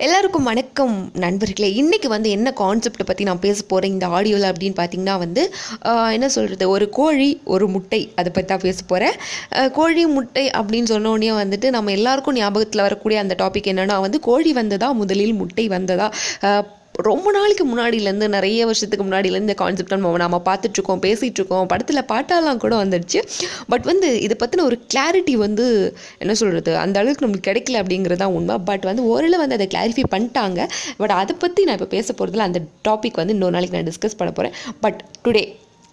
எல்லாருக்கும் வணக்கம் நண்பர்களே. இன்றைக்கி வந்து என்ன கான்செப்டை பற்றி நான் பேச போகிறேன் இந்த ஆடியோவில் அப்படின்னு பார்த்தீங்கன்னா வந்து என்ன சொல்கிறது ஒரு கோழி ஒரு முட்டை அதை பற்றி தான் பேச போகிறேன் கோழி முட்டை அப்படின்னு சொன்ன உடனே வந்துட்டு நம்ம எல்லாருக்கும் ஞாபகத்தில் வரக்கூடிய அந்த டாபிக் என்னென்னா வந்து கோழி வந்ததா? முதலில் முட்டை வந்ததா? ரொம்ப நாளைக்கு முன்னாடியிலேருந்து நிறைய வருஷத்துக்கு முன்னாடியிலேருந்து இந்த கான்செப்ட் நம்ம நம்ம பார்த்துட்ருக்கோம் பேசிகிட்ருக்கோம் படத்தில் பாட்டெல்லாம் கூட வந்துடுச்சு. பட் வந்து இதை பற்றின ஒரு கிளாரிட்டி வந்து என்ன சொல்கிறது அந்த அளவுக்கு நம்மளுக்கு கிடைக்கல அப்படிங்கிறது தான் உண்மை. பட் வந்து ஓரளவு வந்து அதை கிளாரிஃபை பண்ணிட்டாங்க. பட் அதை பற்றி நான் இப்போ பேச போகிறதுல அந்த டாபிக் வந்து இன்னொரு நாளைக்கு நான் டிஸ்கஸ் பண்ண போகிறேன் பட் டுடே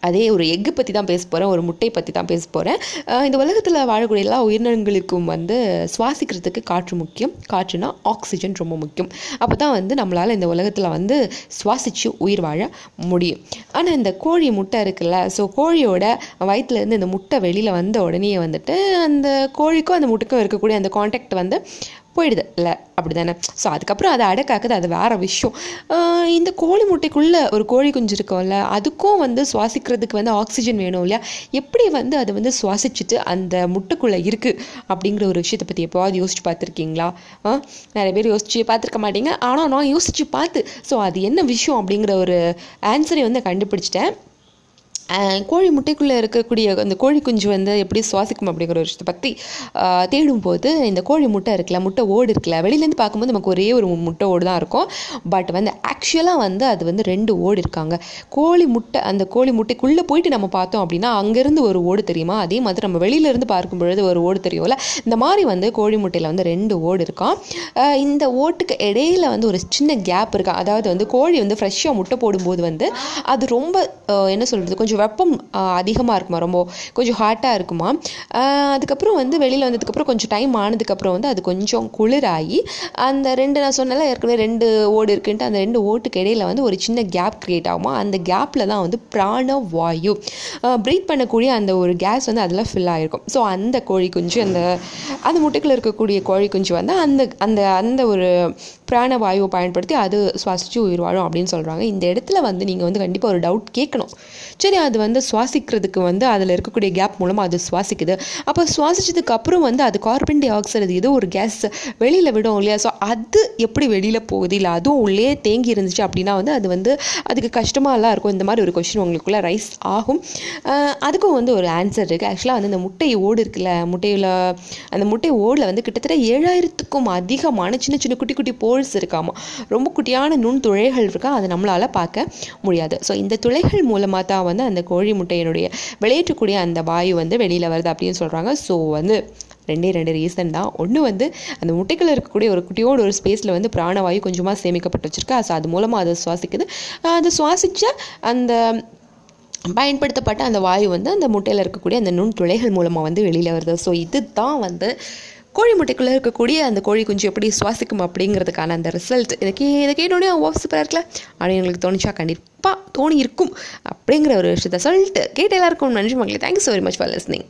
அதே ஒரு எக்கு பற்றி தான் பேச போகிறேன் ஒரு முட்டை பற்றி தான் பேச போகிறேன் இந்த உலகத்தில் வாழக்கூடிய எல்லா உயிரினங்களுக்கும் வந்து சுவாசிக்கிறதுக்கு காற்று முக்கியம். காற்றுனா ஆக்சிஜன் ரொம்ப முக்கியம். அப்போ தான் வந்து நம்மளால் இந்த உலகத்தில் வந்து சுவாசித்து உயிர் வாழ முடியும். ஆனால் இந்த கோழி முட்டை இருக்குல்ல ஸோ கோழியோட வயிற்றுலேருந்து இந்த முட்டை வெளியில் வந்த உடனே வந்துட்டு அந்த கோழிக்கும் அந்த முட்டைக்கும் இருக்கக்கூடிய அந்த காண்டாக்ட் வந்து போயிடுது இல்லை அப்படி தானே ஸோ அதுக்கப்புறம் அதை அடக்காக்குது அது வேறு விஷயம். இந்த கோழி முட்டைக்குள்ளே ஒரு கோழி குஞ்சு இருக்கும்ல அதுக்கும் வந்து சுவாசிக்கிறதுக்கு வந்து ஆக்சிஜன் வேணும் இல்லையா? எப்படி வந்து அது வந்து சுவாசிச்சுட்டு அந்த முட்டைக்குள்ளே இருக்குது அப்படிங்கிற ஒரு விஷயத்தை பற்றி எப்போவாவது யோசிச்சு பார்த்துருக்கீங்களா? ஆ நிறைய பேர் யோசிச்சு பார்த்துருக்க மாட்டீங்க. ஆனால் நான் யோசிச்சு பார்த்து ஸோ அது என்ன விஷயம் அப்படிங்கிற ஒரு ஆன்சரை வந்து கண்டுபிடிச்சிட்டேன். கோழி முட்டைக்குள்ளே இருக்கக்கூடிய அந்த கோழி குஞ்சு வந்து எப்படி சுவாசிக்கும் அப்படிங்கிற ஒரு விஷயத்தை பற்றி தேடும் தேடும்போது இந்த கோழி முட்டை இருக்குல்ல முட்டை ஓடு இருக்குல்ல வெளியிலேருந்து பார்க்கும்போது நமக்கு ஒரே ஒரு முட்டை ஓடு தான் இருக்கும். பட் வந்து ஆக்சுவலாக வந்து அது வந்து ரெண்டு ஓடு இருக்காங்க. கோழி முட்டை அந்த கோழி முட்டைக்குள்ளே போயிட்டு நம்ம பார்த்தோம் அப்படின்னா அங்கேருந்து ஒரு ஓடு தெரியுமா? அதே மாதிரி நம்ம வெளியிலேருந்து பார்க்கும் பொழுது ஒரு ஓடு தெரியும்ல. இந்த மாதிரி வந்து கோழி முட்டையில் வந்து ரெண்டு ஓடு இருக்கான் இந்த ஓட்டுக்கு இடையில வந்து ஒரு சின்ன கேப் இருக்கா? அதாவது வந்து கோழி வந்து ஃப்ரெஷ்ஷாக முட்டை போடும்போது வந்து அது ரொம்ப என்ன சொல்கிறது கொஞ்சம் வெப்பம் அதிகமாக இருக்குமா? ரொம்ப கொஞ்சம் ஹாட்டாக இருக்குமா? அதுக்கப்புறம் வந்து வெளியில் வந்ததுக்கப்புறம் கொஞ்சம் டைம் ஆனதுக்கப்புறம் வந்து அது கொஞ்சம் குளிராகி அந்த ரெண்டு நான் சொன்னல ஏற்கனவே ரெண்டு ஓடு இருக்குன்ட்டு அந்த ரெண்டு ஓட்டுக்கு இடையில வந்து ஒரு சின்ன கேப் க்ரியேட் ஆகுமா? அந்த கேப்பில் தான் வந்து பிராண வாயு ப்ரீத் பண்ணக்கூடிய அந்த ஒரு கேஸ் வந்து அதில் ஃபில் ஆகிருக்கும். ஸோ அந்த கோழி குஞ்சு அந்த அந்த முட்டைக்குள்ள இருக்கக்கூடிய கோழி குஞ்சு வந்து அந்த அந்த அந்த ஒரு பிராணவாயுவை பயன்படுத்தி அது சுவாசித்து உயிர் வாழும் அப்படின்னு சொல்கிறாங்க இந்த இடத்துல வந்து நீங்கள் வந்து கண்டிப்பாக ஒரு டவுட் கேட்கணும். சரி அது வந்து சுவாசிக்கிறதுக்கு வந்து அதில் இருக்கக்கூடிய கேப் மூலமாக அது சுவாசிக்குது. அப்போ சுவாசிச்சதுக்கு அப்புறம் வந்து அது கார்பன் டை ஆக்சைடு ஏதோ ஒரு கேஸ் வெளியில் விடும் இல்லையா? ஸோ அது எப்படி வெளியில் போகுது? இல்லை அதுவும் உள்ளே தேங்கி இருந்துச்சு அப்படின்னா வந்து அது வந்து அதுக்கு கஷ்டமாலாம் இருக்கும். இந்த மாதிரி ஒரு கொஷின் உங்களுக்குள்ளே ரைஸ் ஆகும். அதுக்கும் வந்து ஒரு ஆன்சர் இருக்குது ஆக்சுவலாக வந்து இந்த முட்டை ஓடு இருக்குல்ல முட்டையில் அந்த முட்டை ஓடில் வந்து கிட்டத்தட்ட ஏழாயிரத்துக்கும் அதிகமான சின்ன சின்ன குட்டி குட்டி போல்ஸ் இருக்காமா? ரொம்ப குட்டியான நுண் துளைகள் இருக்கா? அதை நம்மளால் பார்க்க முடியாது. ஸோ இந்த துளைகள் மூலமாக தான் வந்து அந்த அந்த கோழி முட்டையினுடைய வெளியேற்றக்கூடிய அந்த வாயு வந்து வெளியில் வருது அப்படின்னு சொல்கிறாங்க ஸோ வந்து ரெண்டே ரெண்டு ரீசன் தான். ஒன்று வந்து அந்த முட்டைகள் இருக்கக்கூடிய ஒரு குட்டியோட ஒரு ஸ்பேஸில் வந்து பிராணவாயு கொஞ்சமாக சேமிக்கப்பட்டு வச்சிருக்கா. ஸோ அது மூலமாக அதை சுவாசிக்குது. அது சுவாசித்த அந்த பயன்படுத்தப்பட்ட அந்த வாயு வந்து அந்த முட்டையில் இருக்கக்கூடிய அந்த நுண் துளைகள் மூலமாக வந்து வெளியில் வருது. ஸோ இது தான் வந்து கோழி முட்டைக்குள்ளே இருக்கக்கூடிய அந்த கோழி குஞ்சு எப்படி சுவாசிக்கும் அப்படிங்கிறதுக்கான அந்த ரிசல்ட் இதை கே இதை கேட்டோடனே சூப்பராக இருக்கல அப்படின்னு எங்களுக்கு தோணுச்சா? கண்டிப்பாக தோணி இருக்கும் அப்படிங்கிற ஒரு விஷயத்த சொல்லிட்டு கேட்ட எல்லாருக்கும் நன்றி மக்களே. Thank you so very much for listening